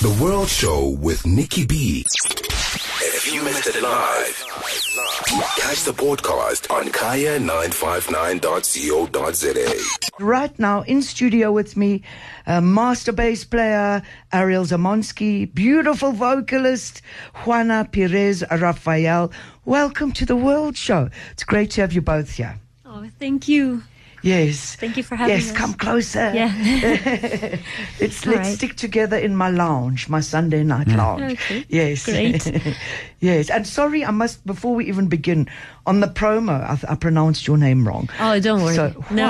The World Show with Nicky B. If you missed it live, catch the podcast on kaya959.co.za. Right now in studio with me, uh, master bass player Ariel Zamonsky, beautiful vocalist Juana Pires Rafael. Welcome to the World Show. It's great to have you both here. Oh, thank you. Yes. Thank you for having me. yes, us. come closer. Yeah. It's All let's right. stick together in my lounge, my Sunday night mm. lounge. Okay. Yes. Great. yes. And sorry, I must before we even begin on the promo, I, I pronounced your name wrong. Oh, don't worry. So, no.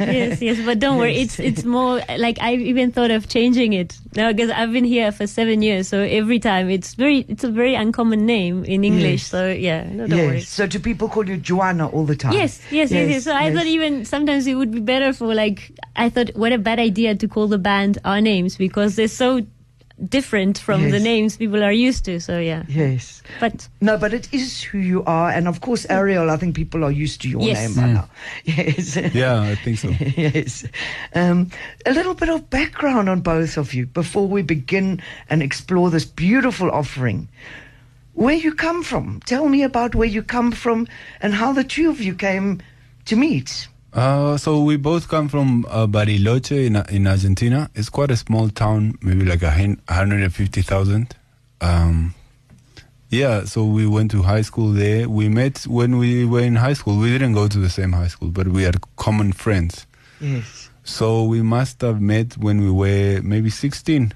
Yes, yes, but don't worry. It's it's more like I even thought of changing it. No, because I've been here for seven years, so every time it's very it's a very uncommon name in English. Yes. So yeah, no, don't yes. worry. So do people call you Joanna all the time? Yes, yes, yes, yes. So I thought even sometimes it would be better for like I thought what a bad idea to call the band our names because they're so different from the names people are used to. So yeah. Yes. But No, but it is who you are, and of course, Ariel. I think people are used to your Yes. name by now. Yes. Yeah, I think so. yes. Um, a little bit of background on both of you before we begin and explore this beautiful offering. Where you come from? Tell me about where you come from and how the two of you came to meet. Uh, so we both come from uh, Bariloche in in Argentina. It's quite a small town, maybe like a 150,000. Um, yeah, so we went to high school there. We met when we were in high school. We didn't go to the same high school, but we had common friends. Yes. So we must have met when we were maybe 16.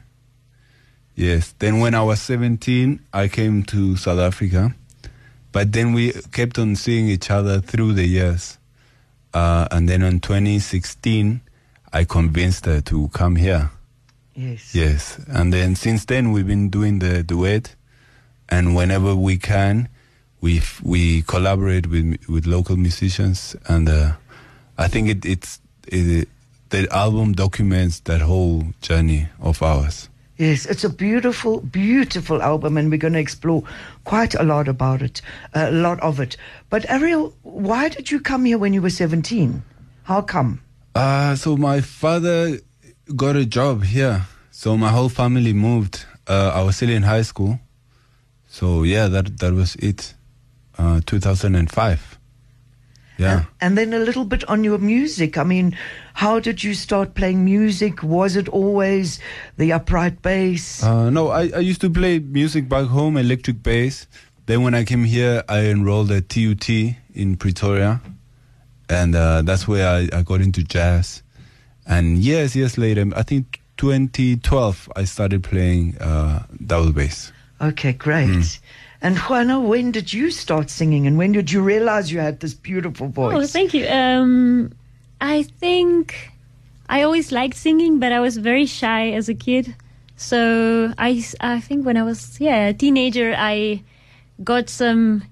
Yes. Then when I was 17, I came to South Africa. But then we kept on seeing each other through the years. Uh, and then in 2016, I convinced her to come here. Yes. Yes. And then since then, we've been doing the duet. And whenever we can, we we collaborate with with local musicians. And uh, I think it, it's it, the album documents that whole journey of ours. Yes, it's a beautiful, beautiful album, and we're going to explore quite a lot about it, a lot of it. But Ariel, why did you come here when you were 17? How come? Uh, so my father got a job here. So my whole family moved. Uh, I was still in high school. So yeah, that that was it. Uh, 2005. Yeah. And then a little bit on your music. I mean, how did you start playing music? Was it always the upright bass? Uh, no, I, I used to play music back home, electric bass. Then when I came here, I enrolled at TUT in Pretoria. And uh, that's where I, I got into jazz. And years, years later, I think 2012, I started playing uh, double bass. okay, great. Mm. And Juana, when did you start singing and when did you realize you had this beautiful voice? Oh, thank you. Um, I think I always liked singing, but I was very shy as a kid. So I, I think when I was yeah a teenager, I got some.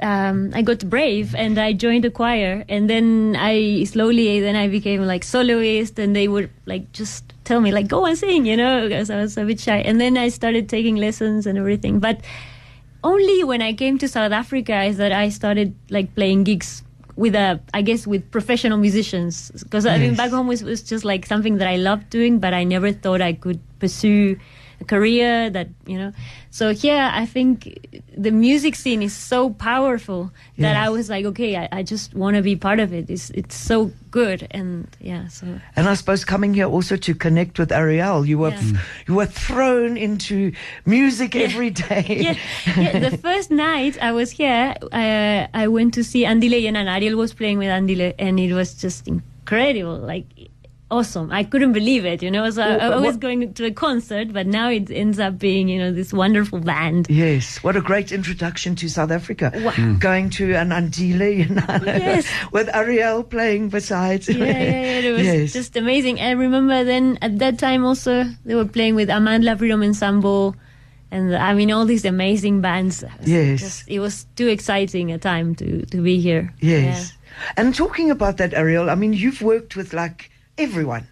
Um, I got brave and I joined a choir, and then I slowly then I became like soloist, and they would like just tell me like go and sing, you know, because I was a bit shy. And then I started taking lessons and everything, but only when I came to South Africa is that I started like playing gigs with a, I guess, with professional musicians. Because I mean, back home was, was just like something that I loved doing, but I never thought I could pursue career that you know. So here, I think the music scene is so powerful that Yes. I was like, okay, I, I just want to be part of it. It's it's so good, and yeah, so And I suppose coming here also to connect with Ariel, you were Yeah. you were thrown into music every day. yeah, yeah. The first night I was here, uh, I went to see Andile and Ariel was playing with Andile, and it was just incredible, like awesome. I couldn't believe it, you know. So oh, I, I was what- going to a concert, but now it ends up being, you know, this wonderful band. Yes, what a great introduction to South Africa. Wow. Hmm. Going to an Andile, you know, Yes. with Ariel playing besides. Yeah, yeah, yeah. It was yes. just amazing. I remember then at that time also they were playing with Amandla Freedom Ensemble. And I mean, all these amazing bands. Yes. just- it was too exciting a time to, to be here. Yes. And talking about that, Ariel, I mean, you've worked with like everyone.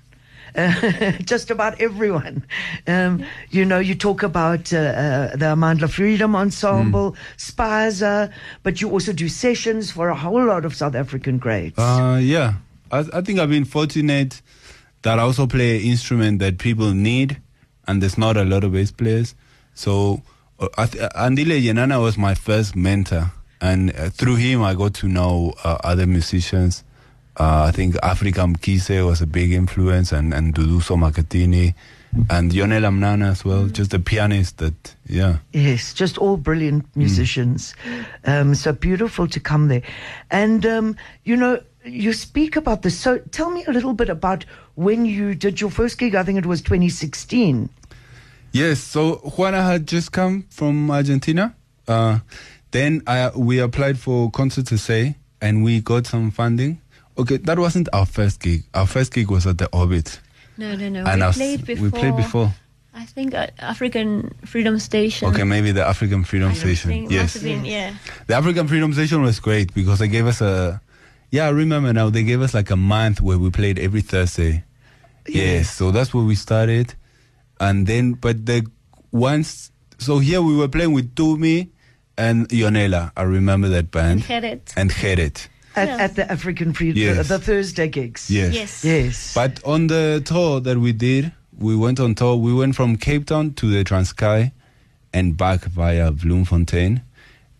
Uh, just about everyone. Um, you know, you talk about uh, uh, the Amandla Freedom Ensemble, Spaza, but you also do sessions for a whole lot of South African greats. Uh, yeah, I, I think I've been fortunate that I also play an instrument that people need and there's not a lot of bass players. So uh, I th- Andile Yenana was my first mentor, and uh, through him I got to know uh, other musicians. Uh, I think Afrika Mkhize was a big influence, and and Nduduzo Makhathini, and Yonela Mnana as well, just a pianist that yeah. Yes, just all brilliant musicians. Um, so beautiful to come there. And, um, you know, you speak about this. So tell me a little bit about when you did your first gig. I think it was 2016. Yes, so Juana had just come from Argentina. Uh, then I, we applied for Concerts SA and we got some funding. Okay, that wasn't our first gig. Our first gig was at the Orbit. No, no, no. and we played before. we played before. I think uh, African Freedom Station. Okay, maybe the African Freedom Station. Yes. Been, yeah. The African Freedom Station was great because they gave us a. Yeah, I remember now. They gave us like a month where we played every Thursday. Yes, so that's where we started, and then but the once so here we were playing with Tumi and Yonela. I remember that band it. Uh, and Heret. At, Yeah. at the African Freedom, Yes. the, the Thursday gigs. Yes. Yes. Yes. But on the tour that we did, we went on tour. We went from Cape Town to the Transkei and back via Bloemfontein.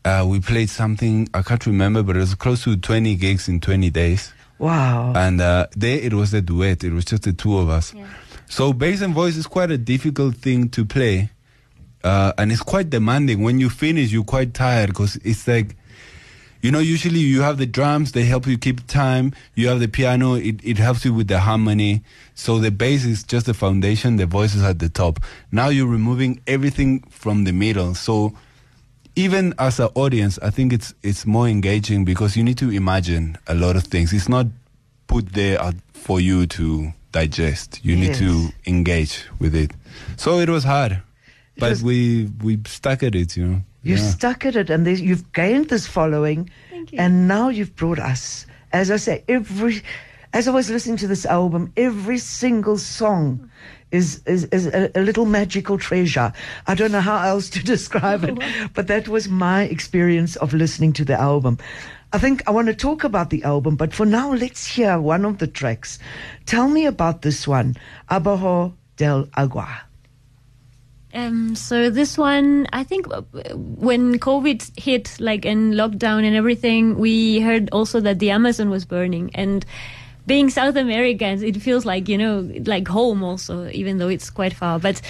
Uh, we played something I can't remember, but it was close to 20 gigs in 20 days. wow. And uh, there it was a duet. It was just the two of us. Yeah. So bass and voice is quite a difficult thing to play, uh, and it's quite demanding. When you finish, you're quite tired because it's like, you know, usually you have the drums, they help you keep time. You have the piano, it, it helps you with the harmony. So the bass is just the foundation, the voice is at the top. Now you're removing everything from the middle. So even as an audience, I think it's it's more engaging because you need to imagine a lot of things. It's not put there for you to digest. You need to engage with it. So it was hard, but was- we we stuck at it. You know. You Yeah. stuck at it and you've gained this following. Thank you. And now you've brought us, as I say, every, as I was listening to this album, every single song is, is, is a, a little magical treasure. I don't know how else to describe it, but that was my experience of listening to the album. I think I want to talk about the album, but for now, let's hear one of the tracks. Tell me about this one, Abajo del Agua. Um, so this one, I think uh, when COVID hit, like in lockdown and everything, we heard also that the Amazon was burning. And being South Americans, it feels like, you know, like home also, even though it's quite far. But,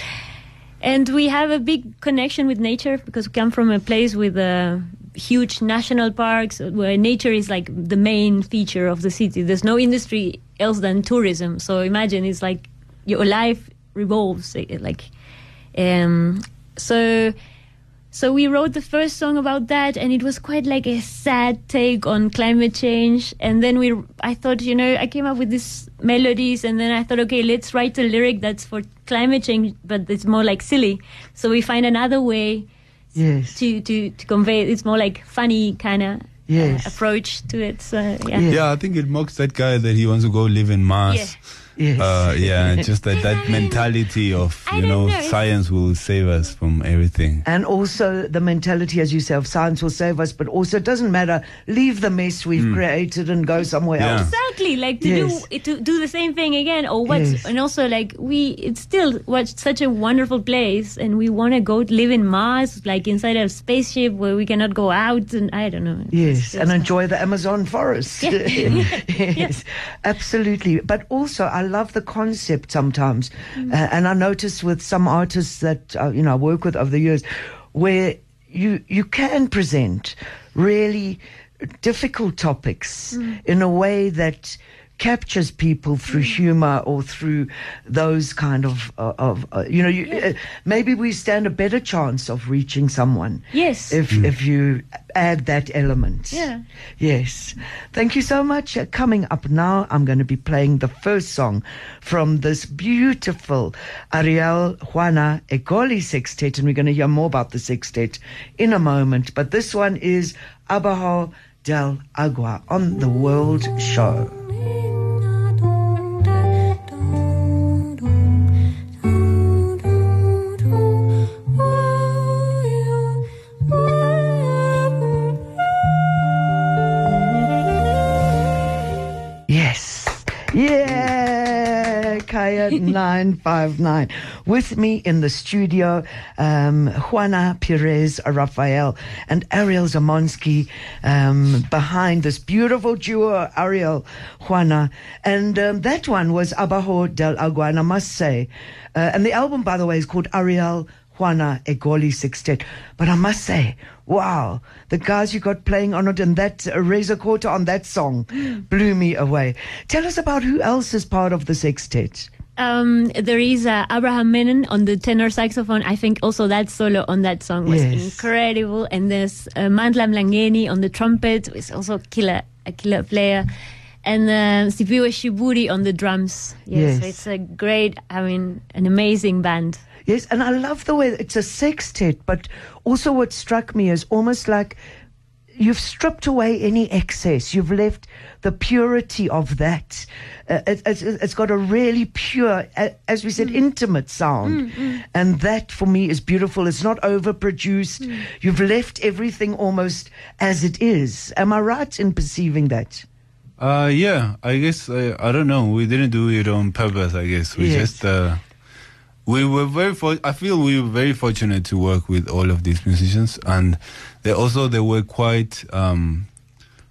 and we have a big connection with nature because we come from a place with uh, huge national parks where nature is like the main feature of the city. There's no industry else than tourism. So imagine it's like your life revolves eh, like um, so so we wrote the first song about that and it was quite like a sad take on climate change and then we i thought you know i came up with these melodies and then i thought okay let's write a lyric that's for climate change but it's more like silly so we find another way Yes. to to, to convey it. it's more like funny kind of Yes. approach to it so yeah Yeah. Yeah, I think it mocks that guy that he wants to go live in Mars. Yeah. Yes. Uh, yeah, just that, that mentality of, you know, know, science will save us from everything. And also the mentality, as you say, of science will save us, but also it doesn't matter. Leave the mess we've created and go somewhere. Yeah. else. exactly like to Yes. do to do the same thing again or what Yes. and also like we it's still what such a wonderful place and we want to go live in mars like inside a spaceship where we cannot go out and i don't know Yes, and enjoy the Amazon forest. Yeah. yes, absolutely. But also, I love the concept sometimes, Mm. uh, and I notice with some artists that uh, you know I work with over the years, where you you can present really difficult topics Mm. in a way that captures people through humor or through those kind of uh, of uh, you know you, uh, maybe we stand a better chance of reaching someone yes if if you add that element. Yeah. Yes. Thank you so much. Uh, coming up now, I'm going to be playing the first song from this beautiful Ariel Juana Egoli sextet, and we're going to hear more about the sextet in a moment. But this one is Abajo del Agua on the World Show. Yes. Yeah, Kaya Fire 959. With me in the studio, um, Juana Pires Rafael and Ariel Zamonsky um, behind this beautiful duo, Ariel, Juana. And um, that one was Abajo del Agua, and I must say, uh, and the album, by the way, is called Ariel Juana Egoli Sextet. But I must say, wow, the guys you got playing on it and that uh, Reza Khota on that song blew me away. Tell us about who else is part of the sextet. Um, there is uh, Abraham Mennen on the tenor saxophone. I think also that solo on that song was Yes. incredible. And there's uh, Mandla Mlangeni on the trumpet, who is also a killer, a killer player. And uh, Siphiwe Shiburi on the drums. Yes, Yes. it's a great, I mean, an amazing band. Yes, and I love the way it's a sextet, but also what struck me is almost like you've stripped away any excess. You've left the purity of that. Uh, it, it's, it's got a really pure, a- as we said, intimate sound. And that for me is beautiful. It's not overproduced. You've left everything almost as it is. Am I right in perceiving that? Uh, yeah, I guess uh, I don't know. We didn't do it on purpose. I guess we Yes. just uh, we were very. For- I feel we were very fortunate to work with all of these musicians, and they also they were quite. Um,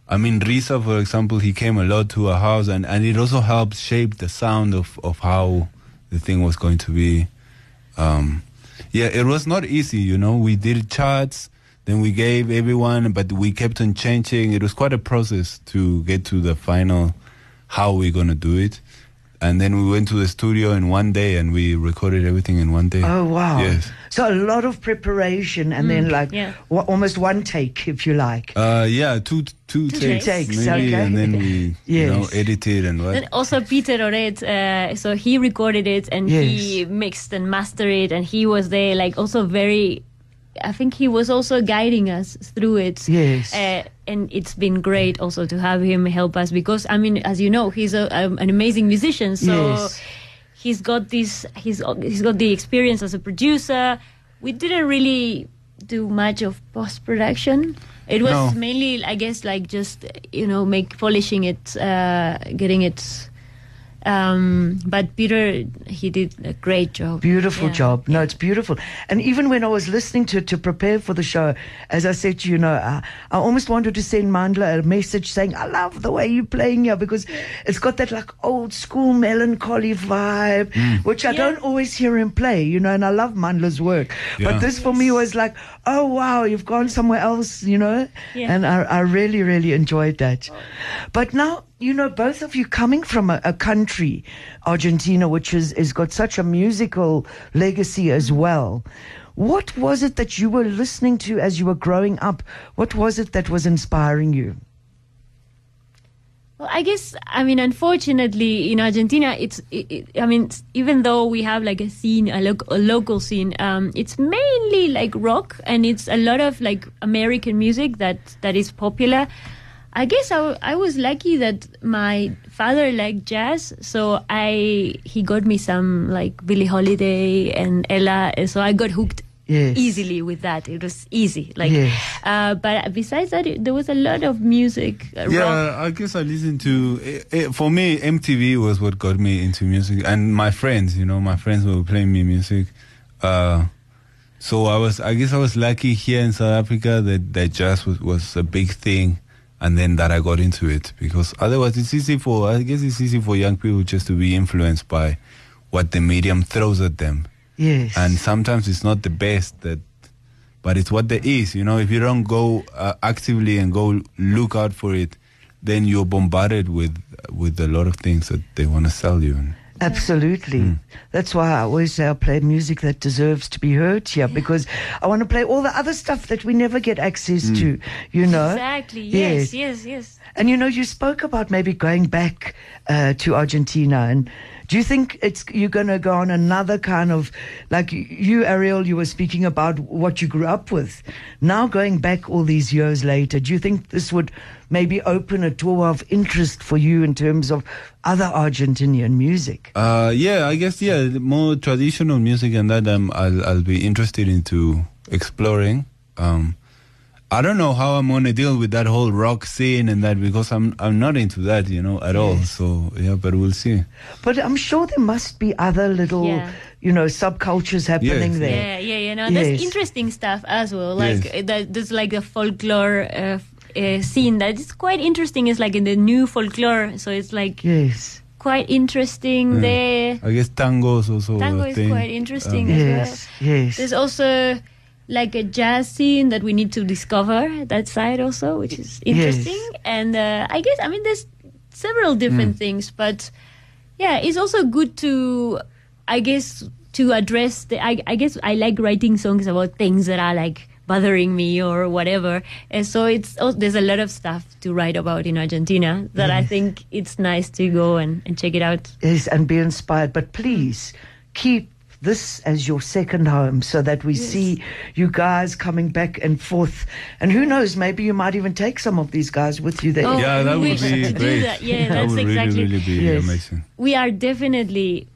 I mean, Reza, for example, he came a lot to our house, and, and it also helped shape the sound of, of how the thing was going to be. Um, yeah, it was not easy, you know. We did charts, then we gave everyone, but we kept on changing. It was quite a process to get to the final how we're gonna do it. And then we went to the studio in one day and we recorded everything in one day. Oh, wow. Yes. So a lot of preparation and then like yeah. wa- almost one take, if you like. Uh, yeah, two two, takes. takes, Takes, maybe, okay. and then we you know edited and what. And also Peter Auret, uh, so he recorded it and he mixed and mastered it, and he was there, like also very. I think he was also guiding us through it. Yes. Uh, and it's been great also to have him help us because I mean, as you know, he's a, um, an amazing musician. So Yes. he's got this. He's he's got the experience as a producer. We didn't really do much of post production. It was No. mainly, I guess, like just you know, make polishing it, uh, getting it. Um, but Peter, he did a great job. Beautiful Yeah. job. No, it's beautiful. And even when I was listening to to prepare for the show, as I said to you, you know, I, I almost wanted to send Mandla a message saying, I love the way you're playing here because it's got that like old school melancholy vibe, which I Yeah. don't always hear him play, you know, and I love Mandla's work. Yeah. But this for me was like, oh wow, you've gone somewhere else, you know? Yeah. And I, I really, really enjoyed that. But now, you know, both of you coming from a, a country, Argentina, which is, is got such a musical legacy as well. What was it that you were listening to as you were growing up? What was it that was inspiring you? Well, I guess I mean, unfortunately, in Argentina, it's. It, it, I mean, even though we have like a scene, a, loc a local scene, um, it's mainly like rock, and it's a lot of like American music that that is popular. I guess I, I was lucky that my father liked jazz, so I he got me some like Billie Holiday and Ella, and so I got hooked Yes. easily with that. It was easy, like. Yes. Uh, but besides that, it, there was a lot of music. Uh, rock. Yeah, I guess I listened to. eh, eh, for me, MTV was what got me into music, and my friends. You know, my friends were playing me music. Uh, so I was, I guess, I was lucky here in South Africa that that jazz was, was a big thing, and then that I got into it because otherwise it's easy for. I guess it's easy for young people just to be influenced by what the medium throws at them Yes. and sometimes it's not the best that but it's what there is you know if you don't go uh, actively and go look out for it then you're bombarded with with a lot of things that they want to sell you and Absolutely. That's why I always say I play music that deserves to be heard here because I want to play all the other stuff that we never get access to, you know? Exactly. Yes. Yes. Yes. And you know, you spoke about maybe going back uh, to Argentina, and do you think it's you're going to go on another kind of like you, Ariel? You were speaking about what you grew up with. Now going back all these years later, do you think this would maybe open a door of interest for you in terms of other Argentinian music? uh yeah i guess yeah more traditional music and that um, I'll, I'll be interested into exploring um I don't know how I'm gonna deal with that whole rock scene and that because I'm I'm not into that, you know, at all. So yeah, but we'll see. But I'm sure there must be other little, Yeah. you know, subcultures happening Yes. there. Yeah, yeah, you know, Yes. there's interesting stuff as well. Like Yes. that, there's like a folklore uh, f- uh, scene that is quite interesting. It's like in the new folklore, so it's like Yes. quite interesting Yeah. there. I guess tango is also Tango is thing. quite interesting Um, as Yes. Yes. There's also like a jazz scene that we need to discover that side also, which is interesting. And uh, I guess I mean there's several different things, but yeah, it's also good to I guess to address the. I, I guess I like writing songs about things that are like bothering me or whatever. And so it's oh, there's a lot of stuff to write about in Argentina that I think it's nice to go and, and check it out. Yes, and be inspired. But please keep this as your second home so that we see you guys coming back and forth. And who knows, maybe you might even take some of these guys with you there. Oh, Yeah, that would wish be to do great. that. Yeah, that that's would exactly- really, really be Yes. amazing. we are definitely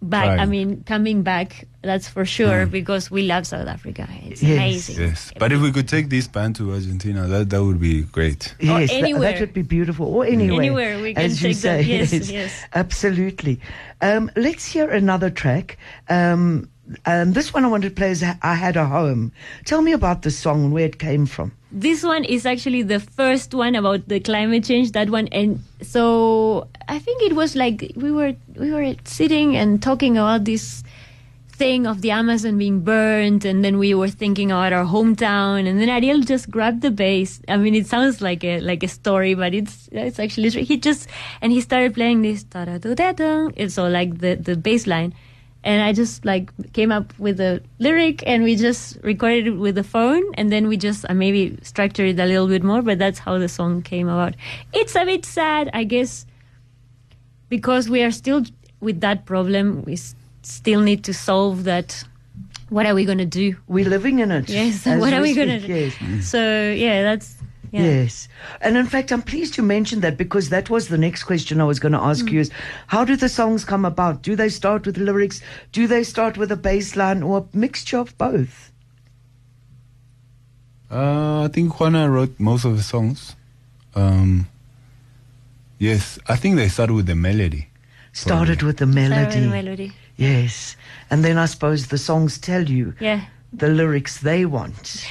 back. Trying. I mean, coming back. That's for sure Mm. because we love South Africa. It's Yes. amazing. Yes, but if we could take this band to Argentina, that that would be great. Yes, tha- that, anywhere. would be beautiful. Or anywhere. Anywhere we can as you take them. say. Yes, yes. Absolutely. Um, let's hear another track. Um, and this one I wanted to play is I Had a Home. Tell me about the song and where it came from. This one is actually the first one about the climate change. That one, and so I think it was like we were we were sitting and talking about this thing of the Amazon being burned, and then we were thinking about our hometown, and then Ariel just grabbed the bass. I mean, it sounds like a like a story, but it's it's actually. He just and he started playing this da da da da. It's all like the the bass line. And I just like came up with a lyric and we just recorded it with the phone and then we just uh, maybe structured it a little bit more, but that's how the song came about. It's a bit sad, I guess, because we are still with that problem. We still need to solve that. What are we going to do? We're living in it. Yes, what are we going to do? Yes. So, yeah, that's. Yeah. Yes. And in fact, I'm pleased you mentioned that because that was the next question I was going to ask Mm. you is how do the songs come about? Do they start with lyrics? Do they start with a bass line or a mixture of both? Uh, I think Juana wrote most of the songs. Um, yes, I think they started with the melody. Started with the Sorry, melody. the melody. Yes. And then I suppose the songs tell you Yeah. the lyrics they want.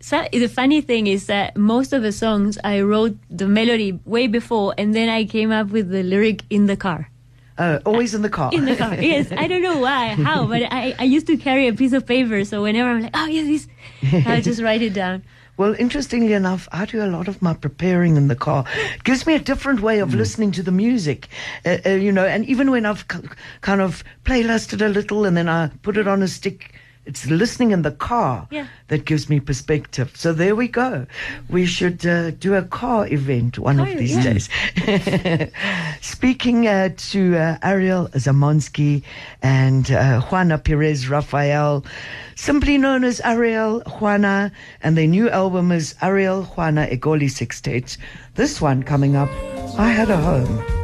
So the funny thing is that most of the songs I wrote the melody way before, and then I came up with the lyric in the car. Uh, always in the car. In the car, yes. I don't know why, how, but I, I used to carry a piece of paper, so whenever I'm like, oh yes, this, I'll just write it down. Well, interestingly enough, I do a lot of my preparing in the car. It gives me a different way Mm. of listening to the music, uh, uh, you know. And even when I've k- kind of playlisted a little and then I put it on a stick, it's listening in the car Yeah. that gives me perspective. So there we go. We should uh, do a car event one of Oh, these yeah. days. Speaking uh, to uh, Ariel Zamonsky and uh, Juana Pires Rafael, simply known as Ariel Juana, and their new album is Ariel Juana Egoli Sextet. This one coming up, I Had a Home.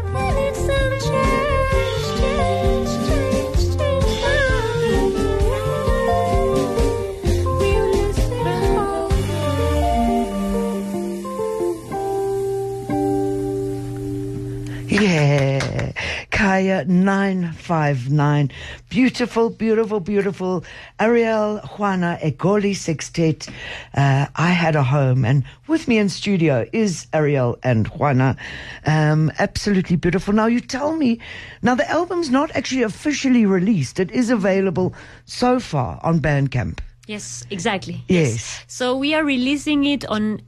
Yeah, Kaya 959. Beautiful, beautiful, beautiful. Ariel Juana Egoli Sextet. Uh, I had a home, and with me in studio is Ariel and Juana. Um, absolutely beautiful. Now, you tell me, now the album's not actually officially released, it is available so far on Bandcamp. Yes, exactly. Yes. So we are releasing it on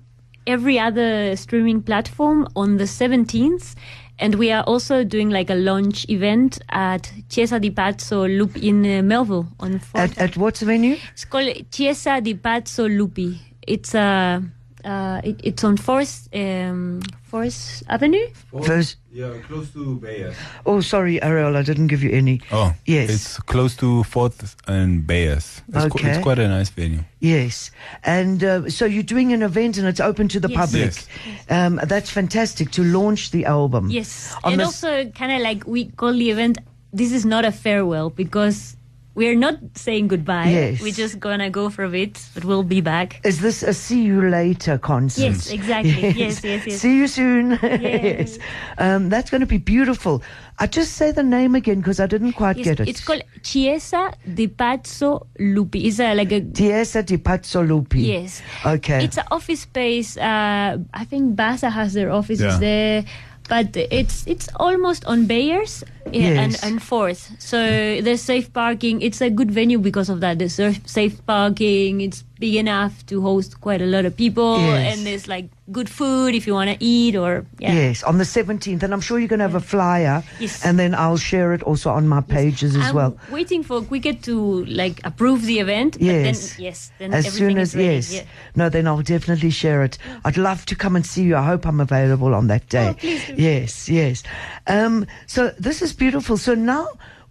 every other streaming platform on the 17th. And we are also doing like a launch event at Chiesa di Pazzo Loop in uh, Melville on 4th. At, at what's the venue? It's called Chiesa di Pazzo Lupi. It's uh, uh, it, it's on Forest um, Fourth Avenue. First, Yeah, close to Beyers. oh, sorry, Ariel, I didn't give you any. Oh, Yes. It's close to Fourth and Beyers. It's, qu- Okay. it's quite a nice venue. Yes, and uh, so you're doing an event and it's open to the Yes. public. Yes. Um, that's fantastic to launch the album. Yes, On and the- also kind of like we call the event. This is not a farewell because we're not saying goodbye. Yes. We're just gonna go for a bit, but we'll be back. Is this a see you later concert? Yes, exactly. Yes, yes, yes. See you soon. yes. Um, that's going to be beautiful. I just say the name again because I didn't quite Yes, get it. It's called Chiesa di Pazzo Lupi. It's a, like a Tiesa di Pazzolupi. Yes. Okay. It's an office space. Uh, I think Basa has their offices Yeah. there, but it's it's almost on Beyers eh, and Yes. and Fourth. So there's safe parking. It's a good venue because of that. There's safe parking. It's big enough to host quite a lot of people, Yes. and there's like good food if you want to eat or yeah. Yes, on the 17th. And I'm sure you're going to have a flyer. Yes. And then I'll share it also on my pages as I'm well. waiting for Quicket to like approve the event. Yes. But then, yes. Then as everything soon is as, yes. Yeah. No, then I'll definitely share it. I'd love to come and see you. I hope I'm available on that day. Oh, please do. Yes, yes. Um, so this is beautiful. So now,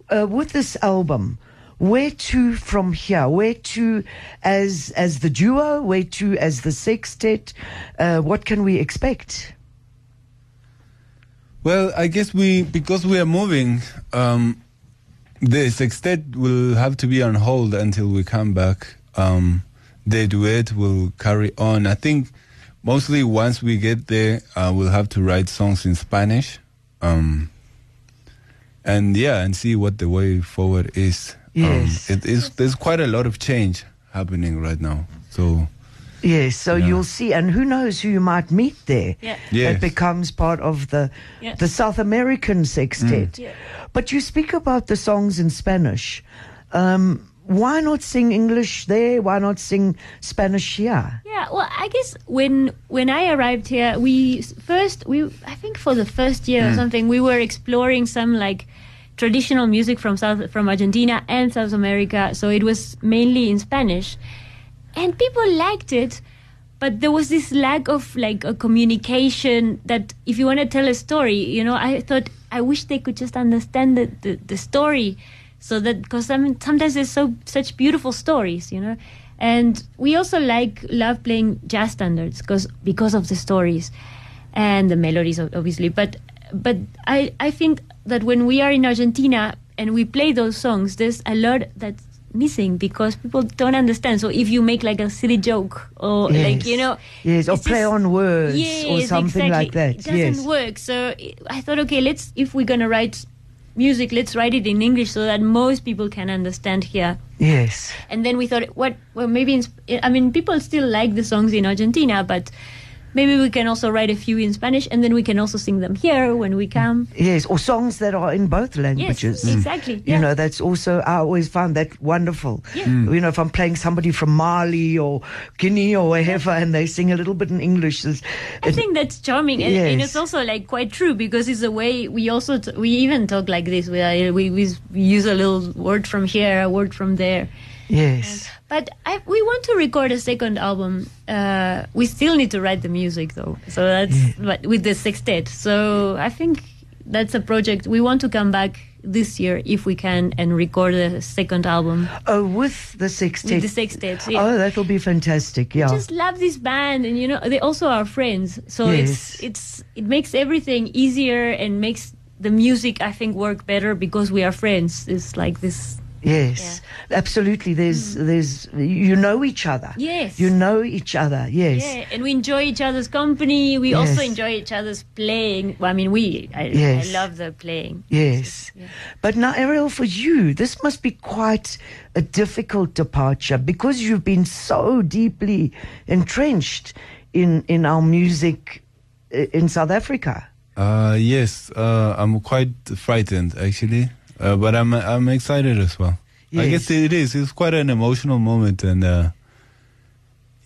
uh, with this album, where to from here? Where to as as the duo? Where to as the sextet? Uh, what can we expect? Well, I guess we because we are moving, um, the sextet will have to be on hold until we come back. Um, the duet will carry on. I think mostly once we get there, uh, we'll have to write songs in Spanish, um, and yeah, and see what the way forward is. Yes. um, it is. There's quite a lot of change happening right now. So Yes, so Yeah. you'll see, and who knows who you might meet there. Yeah. Yes. It becomes part of the Yeah. the South American sextet. Yeah. But you speak about the songs in Spanish. Um, why not sing English there? Why not sing Spanish here? Yeah, well, I guess when when I arrived here, we first we I think for the first year or something we were exploring some like traditional music from South from Argentina and South America. So it was mainly in Spanish, and people liked it. But there was this lack of like a communication that if you want to tell a story, you know, I thought I wish they could just understand the, the, the story so that because I mean, sometimes there's so such beautiful stories, you know. And we also like love playing jazz standards because because of the stories and the melodies, obviously. But but I I think that when we are in Argentina and we play those songs, there's a lot that's missing because people don't understand. So if you make like a silly joke or like you know, yes, or play just- on words or Yes, something like that. It doesn't yes, work. So I thought, okay, let's if we're gonna write music, let's write it in English so that most people can understand here. yes, And then we thought, what? Well, maybe in, I mean, people still like the songs in Argentina, but maybe we can also write a few in Spanish, and then we can also sing them here when we come. yes, or songs that are in both languages. Yes, exactly. You yeah. know, that's also, I always found that wonderful. Yeah. You know, if I'm playing somebody from Mali or Guinea or wherever and they sing a little bit in English, it's- I think that's charming, and, and it's also like quite true because it's a way we also t- we even talk like this. We, uh, we we use a little word from here, a word from there. Yes. But I, we want to record a second album. Uh, we still need to write the music though, so that's but with the sextet. So I think that's a project we want to come back this year if we can and record a second album Oh, with the sextet. with the sextet. Yeah. Oh, that'll be fantastic. Yeah. I just love this band and you know they also are friends so Yes. it's it's it makes everything easier and makes the music i think work better because we are friends it's like this yes. Absolutely. There's there's you know each other. Mm. Yes. You know each other. Yes. yeah and we enjoy each other's company we also enjoy each other's playing well, i mean we i, Yes. I love the playing Yes. But now, Ariel, for you, this must be quite a difficult departure because you've been so deeply entrenched in, in our music uh, in South Africa. Uh, yes, uh, I'm quite frightened actually, uh, but I'm I'm excited as well. I guess it is. It's quite an emotional moment, and uh,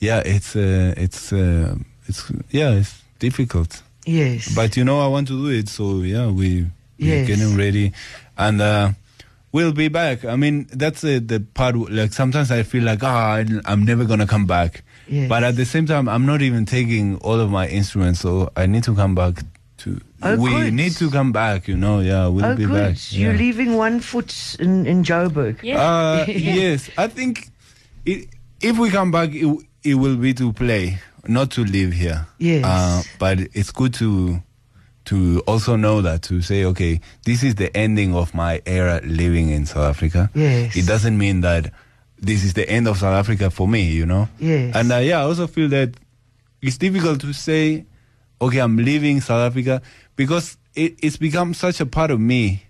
yeah, it's uh, it's uh, it's yeah, it's difficult. Yes. But you know, I want to do it, so yeah, we we're Yes. getting ready, and uh, we'll be back. I mean, that's uh, the part. Like sometimes I feel like ah, I'm never gonna come back. Yes. But at the same time, I'm not even taking all of my instruments, so I need to come back. To Oh, we good. need to come back. You know, yeah, we'll oh, be good. back. You're yeah. leaving one foot in, in Joburg. yeah Uh, yes, I think it, if we come back, it, it will be to play, not to live here. Yes. Uh, but it's good to to also know that to say, okay, this is the ending of my era living in South Africa. Yes. It doesn't mean that this is the end of South Africa for me, you know. Yes. And uh, yeah, I also feel that it's difficult to say, okay, I'm leaving South Africa because it, it's become such a part of me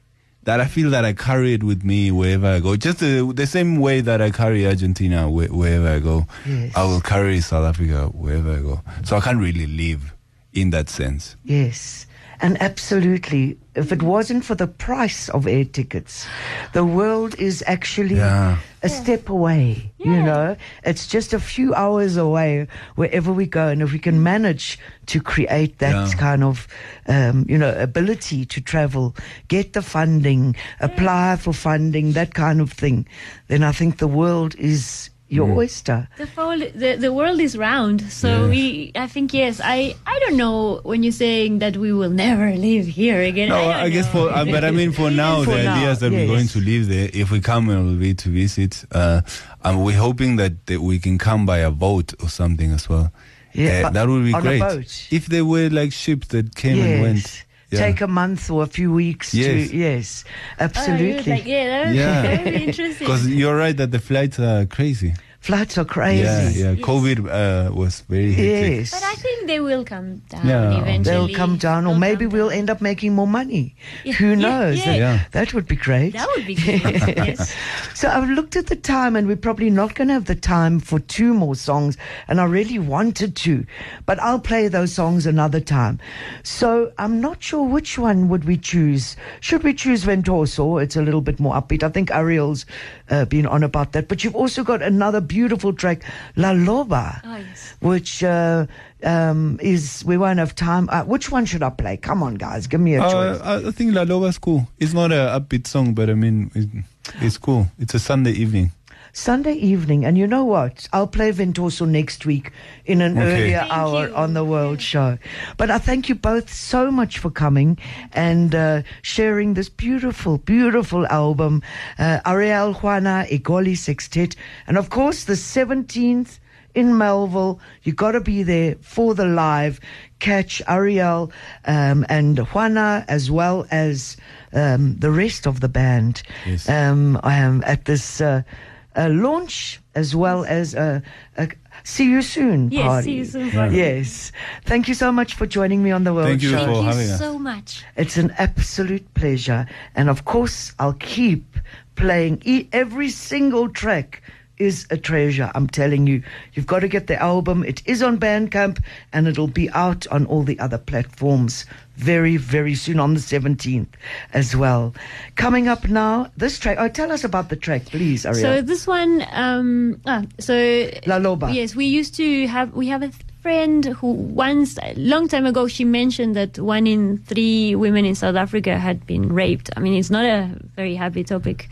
that I feel that I carry it with me wherever I go. Just the, the same way that I carry Argentina where, wherever I go, Yes. I will carry South Africa wherever I go. So I can't really leave in that sense. Yes. And absolutely, if it wasn't for the price of air tickets, the world is actually Yeah. a step away. You know, it's just a few hours away wherever we go. And if we can manage to create that Yeah. kind of, um, you know, ability to travel, get the funding, apply for funding, that kind of thing, then I think the world is your Mm. oyster. The, whole, the the world is round, so Yes. we. I think yes. I I don't know when you're saying that we will never live here again. No, I, I, guess know. for, uh, but I mean, for now, For the now, idea is that we're going to live there. If we come, it will be to visit. Uh, and we're hoping that, that we can come by a boat or something as well. Yeah, Uh, that would be on a great. boat. If there were like ships that came and went. Yeah. Take a month or a few weeks Yes. to yes, Oh, absolutely. you would like, yeah, that would, Yeah. that would interesting. Because you're right that the flights are crazy. Flights are crazy. Yeah, yeah. Yes. COVID uh, was very hectic. Yes. But I think they will come down Yeah. eventually. They'll come down, or They'll maybe we'll down. end up making more money. Yeah, Who knows? yeah. Yeah. That would be great. That would be great. yes. So I've looked at the time, and we're probably not going to have the time for two more songs. And I really wanted to, but I'll play those songs another time. So I'm not sure which one would we choose. Should we choose Ventoso? It's a little bit more upbeat. I think Ariel's uh, been on about that. But you've also got another beautiful track, La Loba, Oh, yes. which uh, um, is we won't have time. Uh, which one should I play? Come on, guys, give me a choice. Uh, I I think La Loba's cool. It's not a upbeat song, but I mean, it, it's cool. It's a Sunday evening. Sunday evening, and you know what? I'll play Ventoso next week in an Okay. earlier Thank hour you. on the World Show. But I thank you both so much for coming and uh, sharing this beautiful, beautiful album, uh, Ariel Juana Egoli Sextet, and of course the 17th in Melville. You've got to be there for the live. Catch Ariel um, and Juana as well as um, the rest of the band. Yes. Um, I am at this uh, uh, launch as well as a, a see you soon Yes, party. see you soon party. Yes. Thank you so much for joining me on the World Thank you Show. Thank you having us. so much. It's an absolute pleasure. And of course, I'll keep playing. E- every single track is a treasure. I'm telling you. You've got to get the album. It is on Bandcamp and it'll be out on all the other platforms very, very soon on the 17th as well. Coming up now, this track. Oh, tell us about the track, please, Ariel. So this one, um, ah, so La Loba. Yes, we used to have. We have a friend who once, a long time ago, she mentioned that one in three women in South Africa had been raped. I mean, it's not a very happy topic.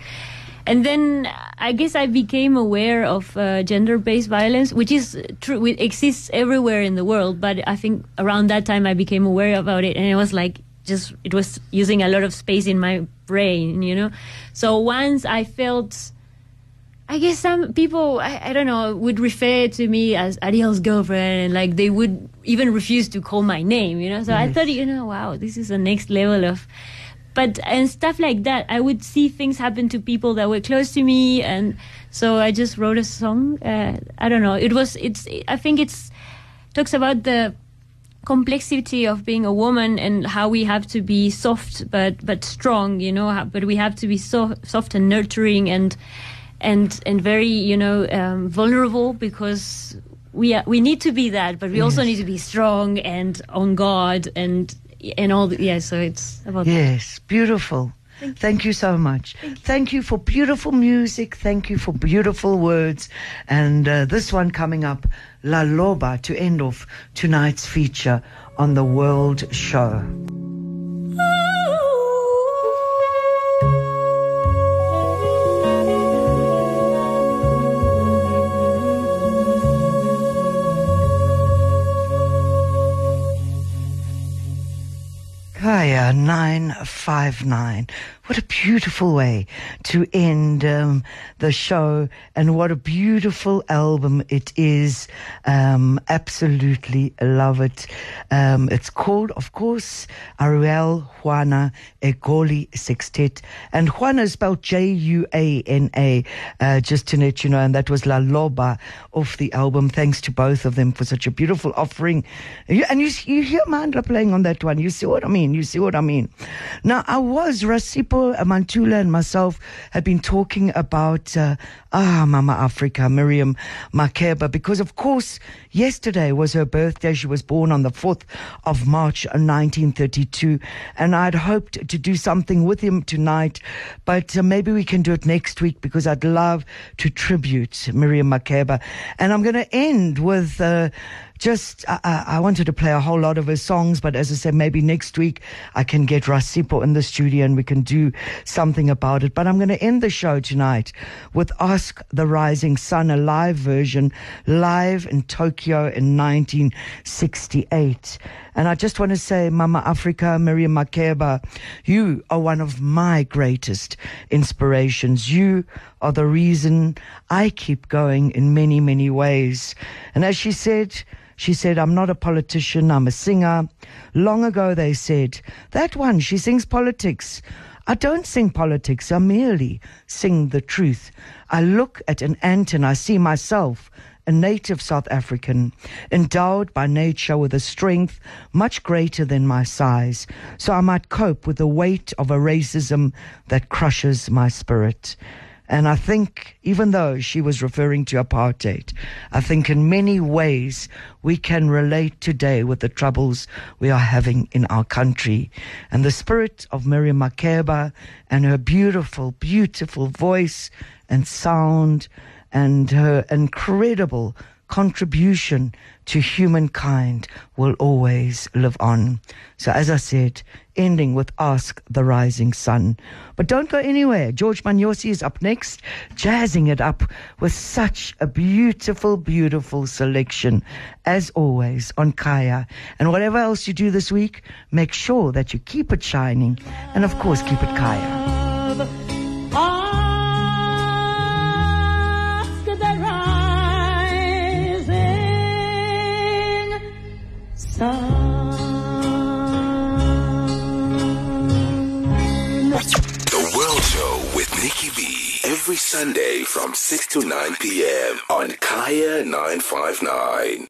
And then I guess I became aware of uh, gender-based violence, which is true, it exists everywhere in the world. But I think around that time I became aware about it, and it was like just it was using a lot of space in my brain, you know. So once I felt I guess some people, I, I don't know, would refer to me as Ariel's girlfriend, and like they would even refuse to call my name, you know. So I thought, you know, wow, this is the next level of, but and stuff like that. I would see things happen to people that were close to me, and so I just wrote a song. Uh, I don't know. It was, it's, I think it's talks about the complexity of being a woman and how we have to be soft but but strong you know but we have to be so soft and nurturing and and and very you know um, vulnerable because we are, we need to be that but we also need to be strong and on guard and and all the, yeah so it's about that. Yes, beautiful. Thank you. so much. Thank you. for beautiful music. Thank you for beautiful words. And uh, this one coming up, La Loba, to end off tonight's feature on the World Show. Kaya, 959. What a beautiful way to end um, the show, and what a beautiful album it is. Um, absolutely love it. Um, it's called, of course, Ariel Juana Egoli Sextet, and Juana is spelled J U A N A, uh, just to let you know, and that was La Loba off the album. Thanks to both of them for such a beautiful offering. And you, you hear Mandla playing on that one. You see what I mean? You see what I mean? Now, I was Rasipo Mantula and myself had been talking about uh, ah Mama Africa, Miriam Makeba, because of course yesterday was her birthday. She was born on the fourth of March, 1932, and I'd hoped to do something with him tonight, but uh, maybe we can do it next week because I'd love to tribute Miriam Makeba, and I'm going to end with. Uh, just I, I, wanted to play a whole lot of his songs, but as I said, maybe next week I can get Rasipo in the studio and we can do something about it. But I'm going to end the show tonight with Ask the Rising Sun, a live version, live in Tokyo in 1968. And I just want to say, Mama Africa, Miriam Makeba, you are one of my greatest inspirations. You are the reason I keep going in many, many ways. And as she said, she said, I'm not a politician, I'm a singer. Long ago they said, that one, she sings politics. I don't sing politics, I merely sing the truth. I look at an ant and I see myself, a native South African, endowed by nature with a strength much greater than my size, so I might cope with the weight of a racism that crushes my spirit. And I think, even though she was referring to apartheid, I think in many ways we can relate today with the troubles we are having in our country. And the spirit of Miriam Makeba and her beautiful, beautiful voice and sound and her incredible contribution to humankind will always live on. So, as I said, ending with Ask the Rising Sun. But don't go anywhere. George Manyosi is up next, jazzing it up with such a beautiful, beautiful selection, as always, on Kaya. And whatever else you do this week, make sure that you keep it shining and, of course, keep it Kaya. The World Show with Nicky B. Every Sunday from 6 to 9 p.m. on Kaya 959.